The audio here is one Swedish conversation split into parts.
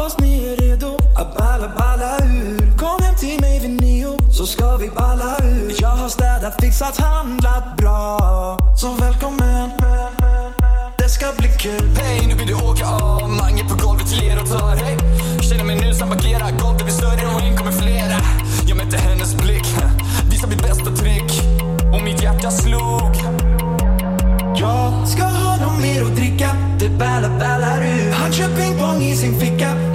Hoppas ni är redo att balla, balla ur. Kom hem till mig vid nio så ska vi balla ur. Jag har städat, fixat, handlat bra. Så välkommen. Det ska bli kul. Hej, nu vill du åka av Mange på golvet ler och tar Hej, känner mig nu som agerar Golvet blir större och in kommer flera Jag mötte hennes blick Visar mitt bästa trick Och mitt hjärta slog Jag ska ha något mer att dricka. Det ballar, ballar ur. Han kör pingpong i sin ficka.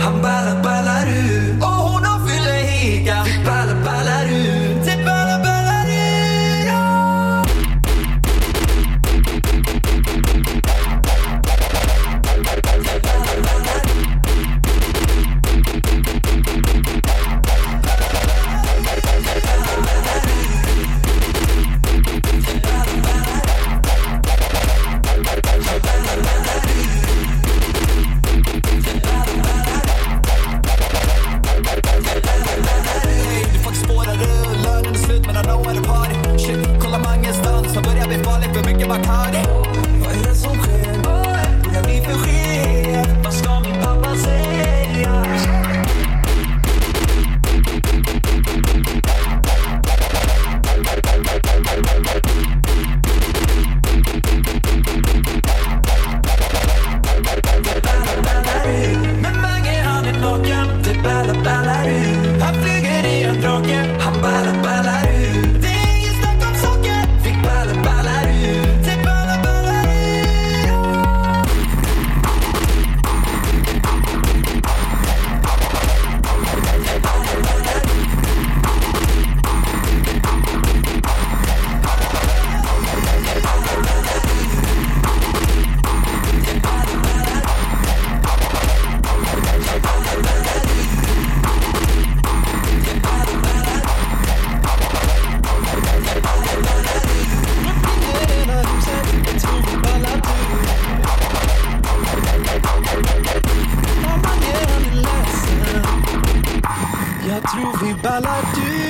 give a. Jag tror vi ballar ur